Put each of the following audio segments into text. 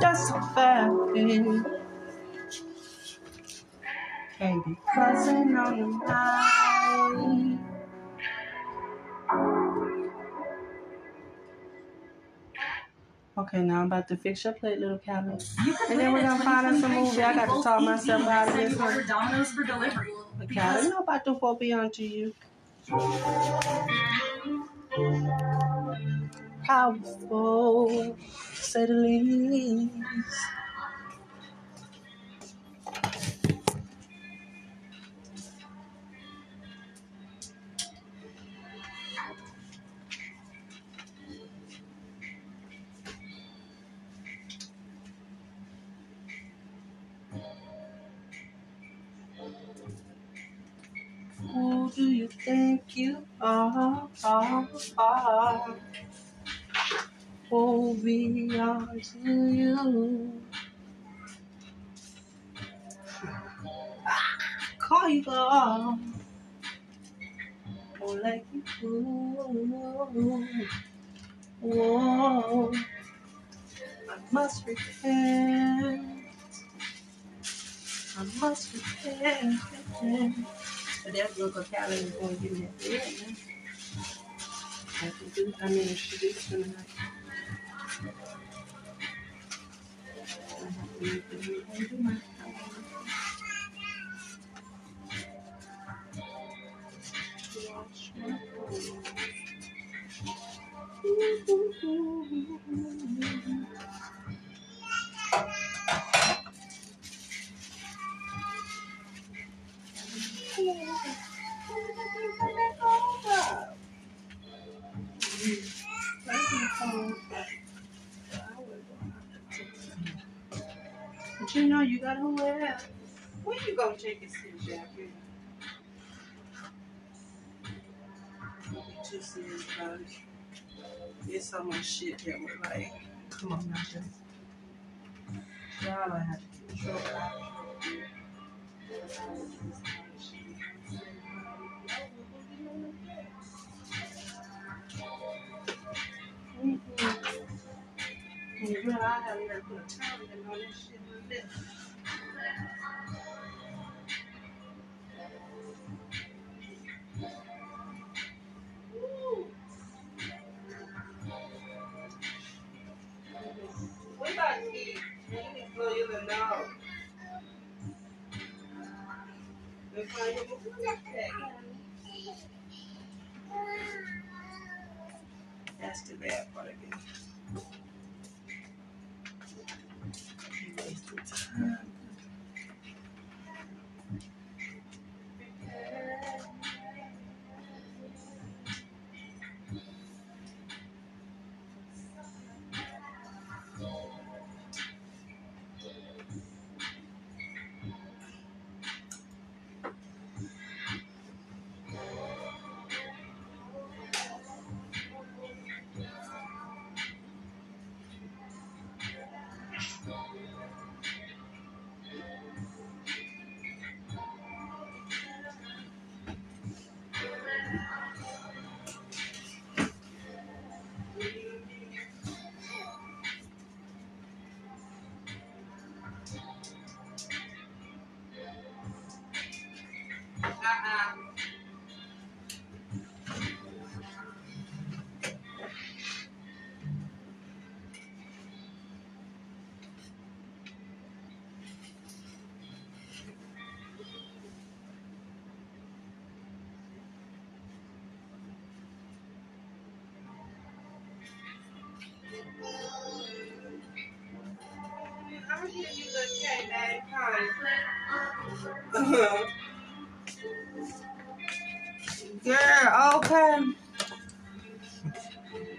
That's so fair. Can't be cussing on the night. Okay, now I'm about to fix your plate, little Callie. And then we're gonna find us a movie. I got to talk myself out of this one. Domino's for delivery. But Callie, know about the four beyond to you. Powerful, to say the least. Call. Oh, like you do. Whoa. I must repent. I must repent. But that of Callie is going to give me that bed. I can do, I mean, she did tonight. I have to do my so much shit that we're like, come on now, Jackie. Y'all I have to out. Mm-hmm. And you know, I haven't even put a in on this shit That's the bad part again. You Girl, okay.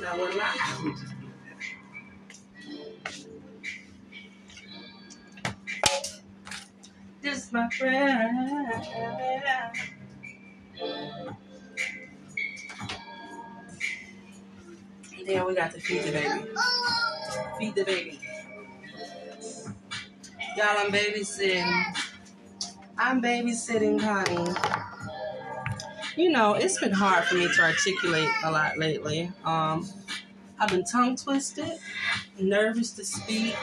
Now we're live. This my friend. Then we got to feed the baby. Feed the baby. Y'all, I'm babysitting. I'm babysitting Connie. You know, it's been hard for me to articulate a lot lately. Um, I've been tongue twisted, nervous to speak,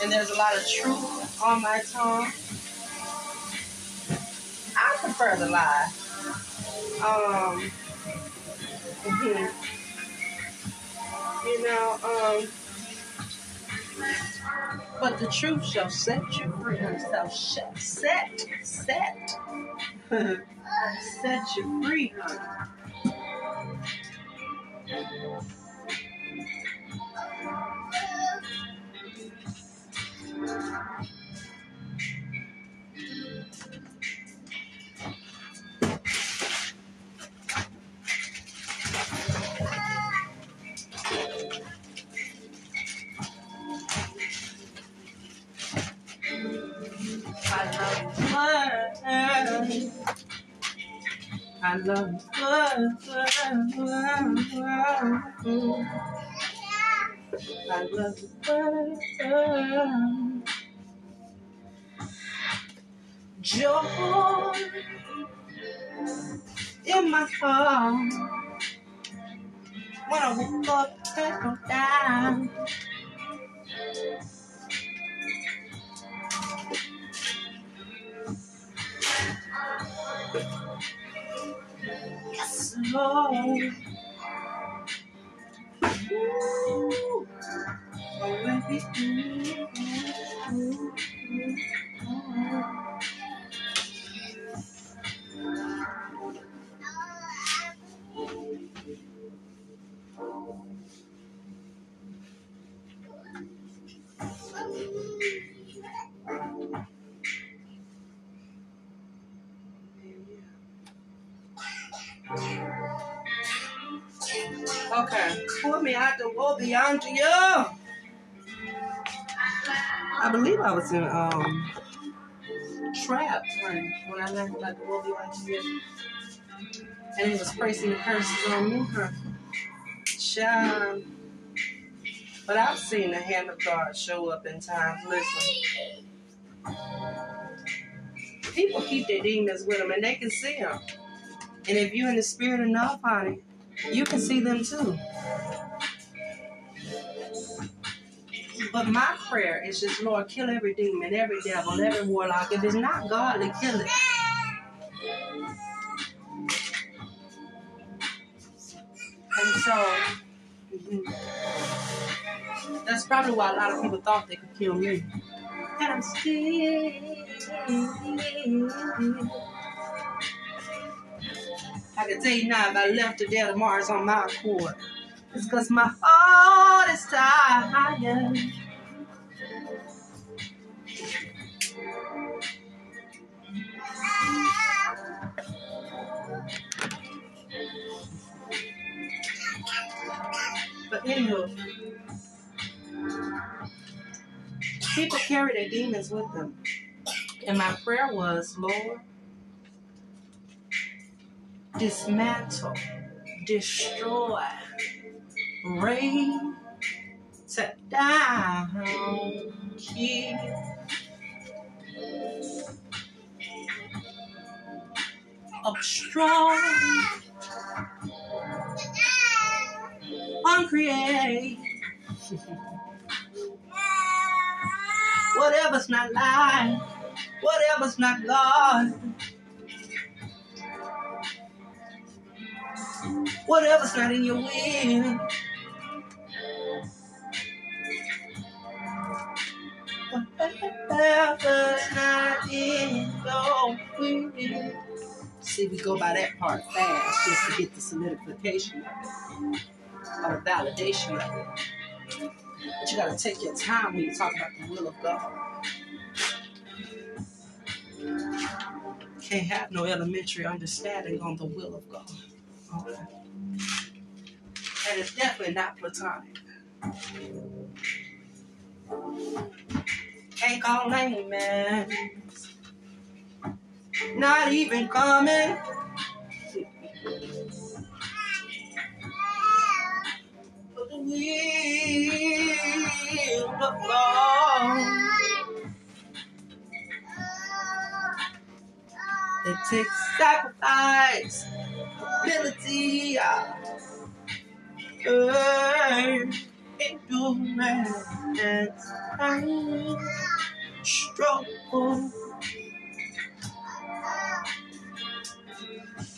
and there's a lot of truth on my tongue. I prefer the lie. Um, you know, um, but the truth shall set you free. Shall set, set, set, set you free. I love love you. Joy in my heart when I woke up down. I believe I was in um trapped when, when I learned about the beyond you. And he was placing curses on me, huh? But I've seen the hand of God show up in times. Listen. People keep their demons with them and they can see them. And if you're in the spirit enough, honey, you can see them too. But my prayer is just, Lord, kill every demon, every devil, every warlock. If it's not godly, kill it. And so, mhm. that's probably why a lot of people thought they could kill me. And I'm still. I can tell you now, if I left today or tomorrow, it's on my accord. It's because my heart is tired. People carry their demons with them. And my prayer was, Lord, dismantle, destroy, rain, set down, keep. Obstruct, Whatever's not life, whatever's not God, whatever's not in your will. Whatever's not in your will. See, we go by that part fast just to get the solidification the validation of it. But you gotta take your time when you talk about the will of God. Can't have no elementary understanding on the will of God. Okay. And it's definitely not platonic. Can't call names. Not even coming. Will of God. It takes sacrifice, ability, uh, uh, endurance and struggle.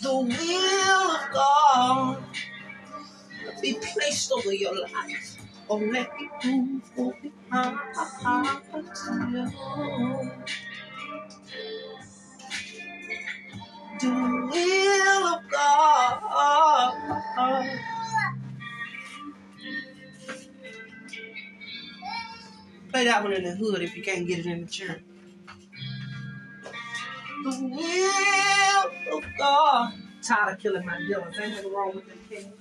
The will of God be placed over your life. Or let it move for The will of oh God. Play that one in the hood if you can't get it in the church. The will of God. Tired of killing my dealers. Ain't nothing wrong with them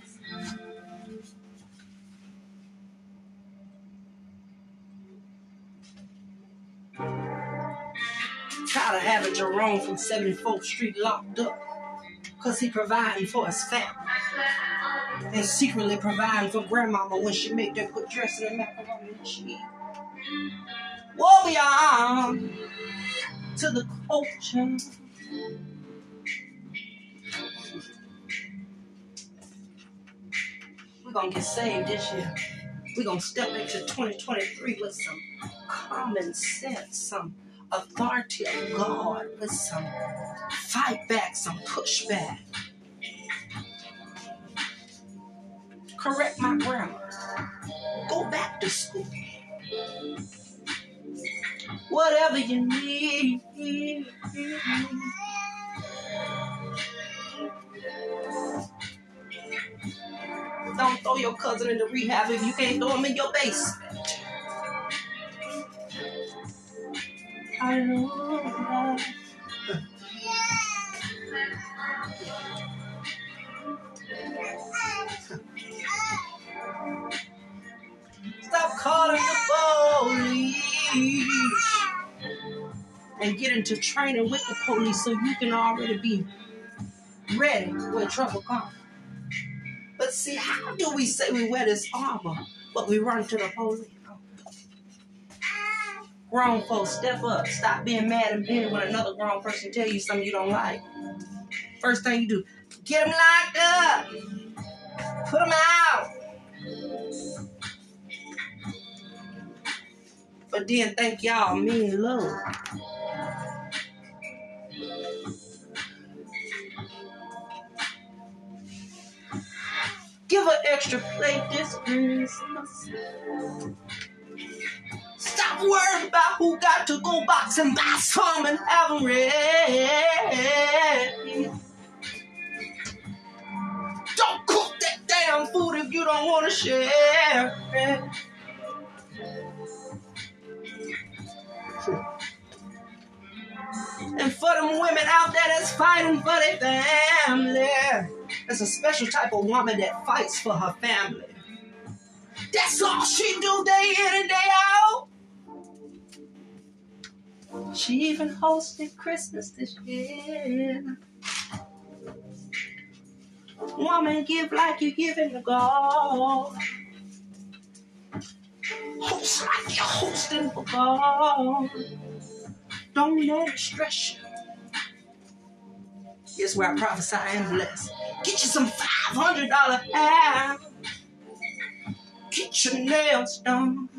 Tired of having Jerome from 74th Street locked up because he providing for his family. And secretly providing for grandmama when she make that good dressing and macaroni and cheese. Woe beyond to the culture. We're gonna get saved this year. We're gonna step into 2023 with some common sense, some authority of God, with some fight back, some pushback. Correct my grammar. Go back to school. Whatever you need. Don't throw your cousin into rehab if you can't throw him in your base. Stop calling the police and get into training with the police so you can already be ready when trouble comes. But see, how do we say we wear this armor, but we run to the police? Grown folks, step up. Stop being mad and bitter when another grown person tell you something you don't like. First thing you do, get them locked up. Put them out. But then thank y'all mean love. Give an extra plate this Christmas. Stop about who got to go box and buy some and have them ready. Don't cook that damn food if you don't want to share. And for them women out there that's fighting for their family, there's a special type of woman that fights for her family. That's all she do day in and day out. She even hosted Christmas this year. Woman, give like you giving to God. Host like you're hosting for God. Don't let it stress you. Here's where I prophesy and bless. Get you some $500 hair. Get your nails done.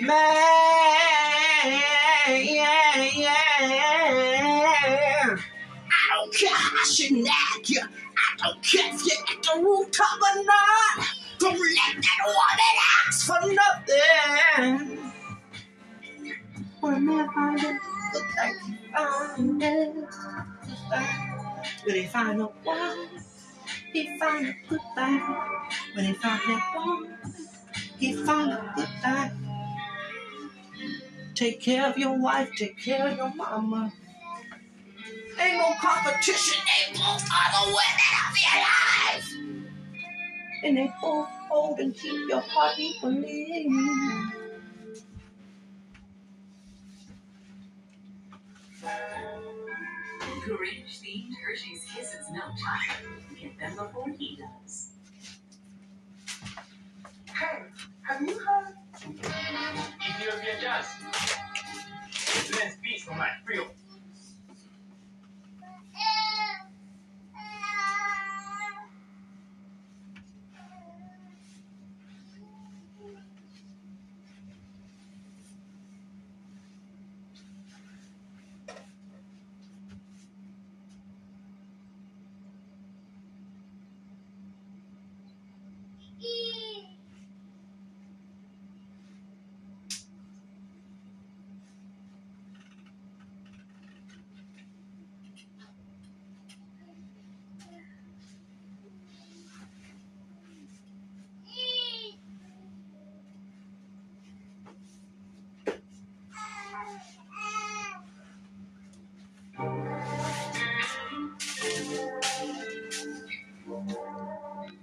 Man. I don't care how she nag you. I don't care if you're at the rooftop or not. Don't let that woman ask for nothing. When they look like found it. When they find a wife, he find a good life. When they find that woman, he find a good life. Take care of your wife, take care of your mama. Ain't no competition, they both are the women of your life. And they both hold and keep your heart equally. Grinch themed Hershey's Kisses milk chocolate. Get them before he does. Hey, have you heard? Ethiopian jazz. Let's beats from my feel.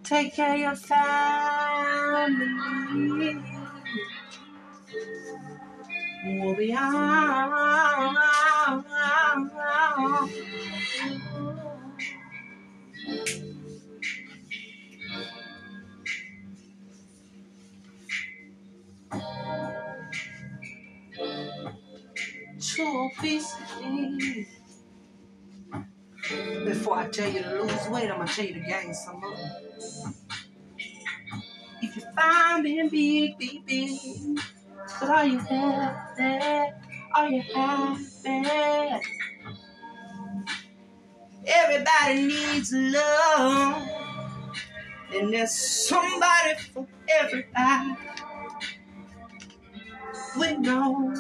Take care of your family. We'll be on. Two pieces. Before I tell you to lose weight, I'm gonna tell you to gain some more. If you find me big, big, big, but are you happy? Are you happy? Everybody needs love, and there's somebody for everybody. We know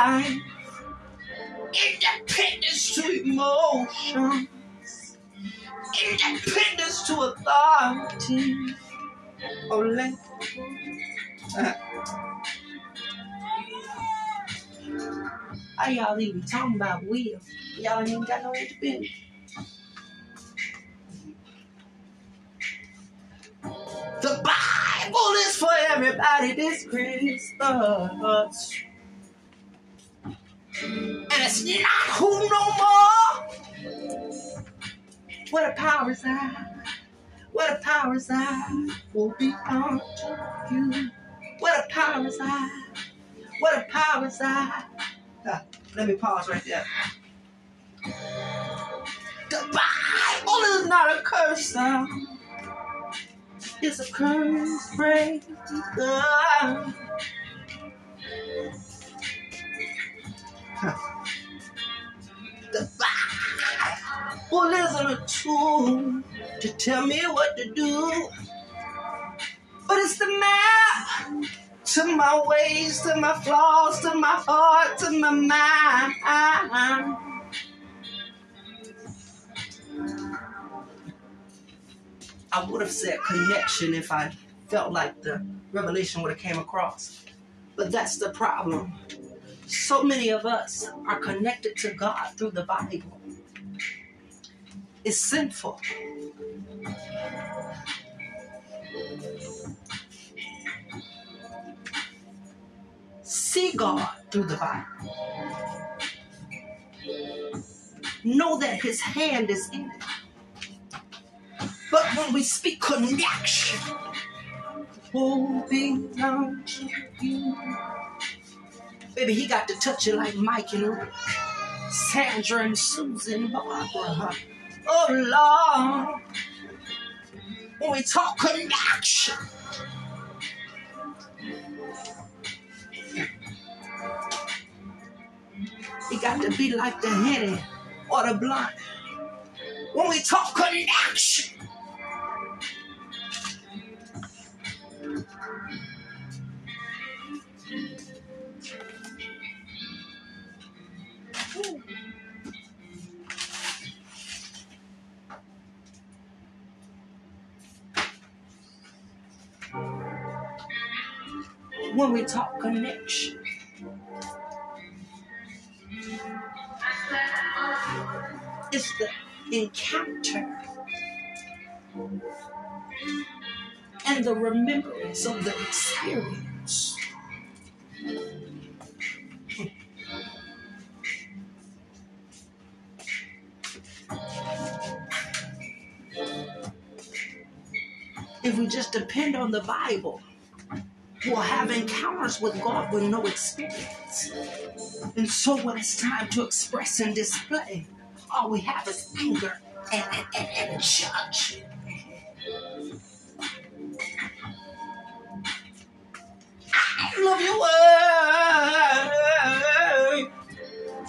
to independence to emotions, independence to authority. Oh, let uh, How y'all even talking about will? Y'all ain't got no independence. The Bible is for everybody this Christmas. And it's not who no more. What a power is I. What a power is I will be unto you. What a power is I. What a power I. Ah, let me pause right there. The Bible is not a curse sound. It's a curse breaker. Bible isn't a tool to tell me what to do, but it's the map to my ways, to my flaws, to my heart, to my mind. I would have said connection if I felt like the revelation would have came across. But that's the problem. So many of us are connected to God through the Bible. It's sinful. See God through the Bible. Know that His hand is in it. But when we speak connection, holding on to you. Baby, he got to touch you like Mike and Sandra and Susan Barbara. Oh Lord. We talk connection. It got to be like the Henny or the blunt. When we talk connection. Connection. It's the encounter and the remembrance of the experience. If we just depend on the Bible, we'll have encounters with God with no experience. And so when it's time to express and display, all we have is anger and, and, and, judge. I love your word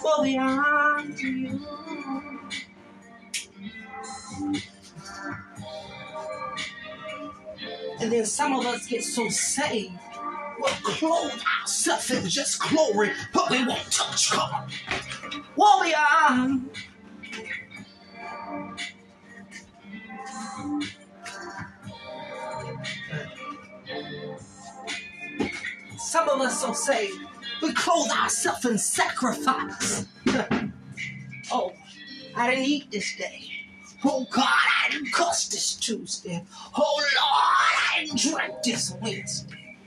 for And then some of us get so saved, we'll clothe ourselves in just glory, but we won't touch God. Well, are. Some of us so saved, We clothe ourselves in sacrifice. oh, I didn't eat this day. Oh God, I didn't cuss this Tuesday. Oh Lord, I didn't drink this Wednesday.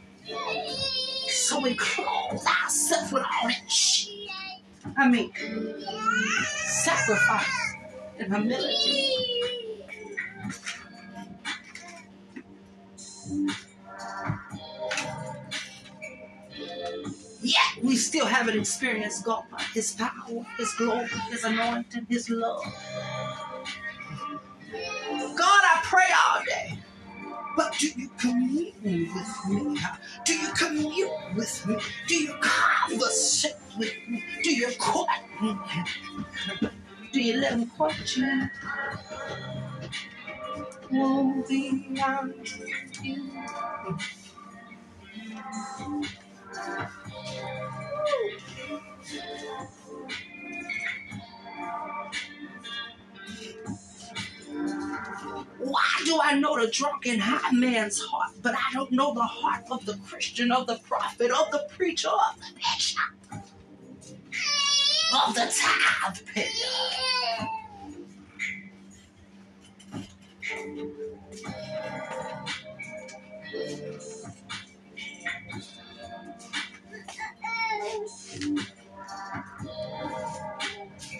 So we clothe ourselves with all that shit. I mean, sacrifice and humility. Yet we still haven't experienced God, by His power, His glory, His anointing, His love. With me? Do you commune with me? Do you conversate with me? Do you court me? Do you let him court you? Man's heart, but I don't know the heart of the Christian, of the prophet, of the preacher, of the bishop, of the tithe payer?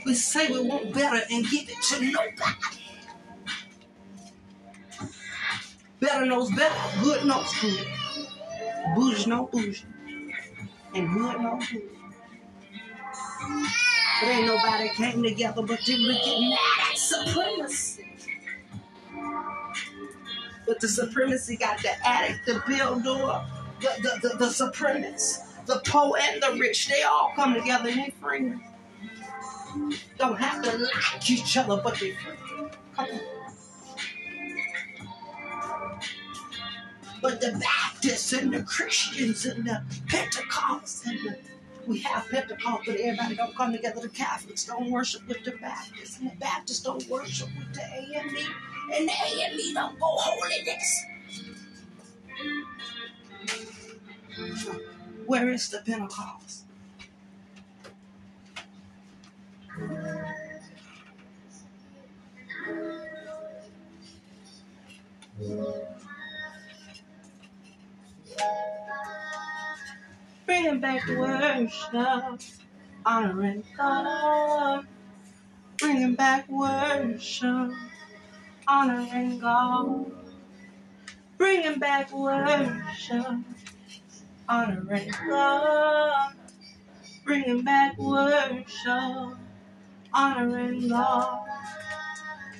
We say we want better and give it to nobody. Better knows better, good knows good. Bougie know bougie. And good knows good. But ain't nobody came together but them get mad at supremacy. But the supremacy got the addict, the builder, the, the, the, the supremacists, the poor and the rich. They all come together and they friends. Don't have to like each other, but they. Come on. But the Baptists and the Christians and the Pentecostals and the we have Pentecost, but everybody don't come together. The Catholics don't worship with the Baptists, and the Baptists don't worship with the AME, and the AME don't go holiness. Where is the Pentecost? Bringing back worship, honoring God. Bringing back worship, honoring God. Bringing back worship, honoring God. Bringing back worship, honoring God.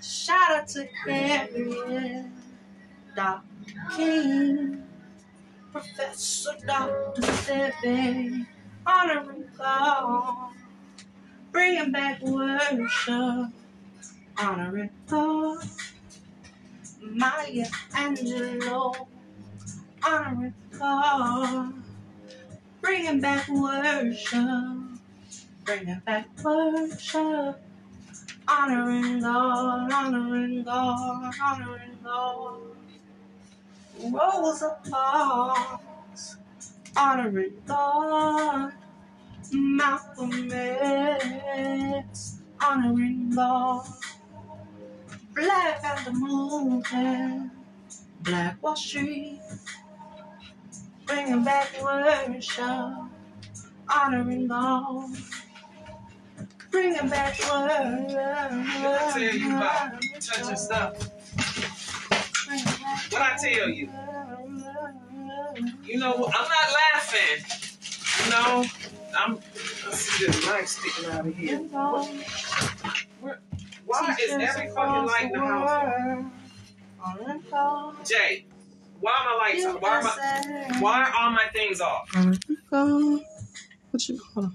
Shout out to Carrie, Dr. King. Professor Dr. Seven, honoring God, bringing back worship, honoring God. Maya Angelou, honoring God, bringing back worship, bringing back worship, honoring God, honoring God, honoring God. Rosa Parks, honoring God, Malcolm X, honoring God, Black and the Movement, Black Wall Street, bringing back worship, honoring God. Bringing back worship. Tell you about touching stuff? What I tell you? You know, I'm not laughing. You know, I'm. I see this light sticking out of here. Why is every fucking light in the house? on? Jay, why are my lights off? Why are my Why are all my things off? What you call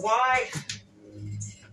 Why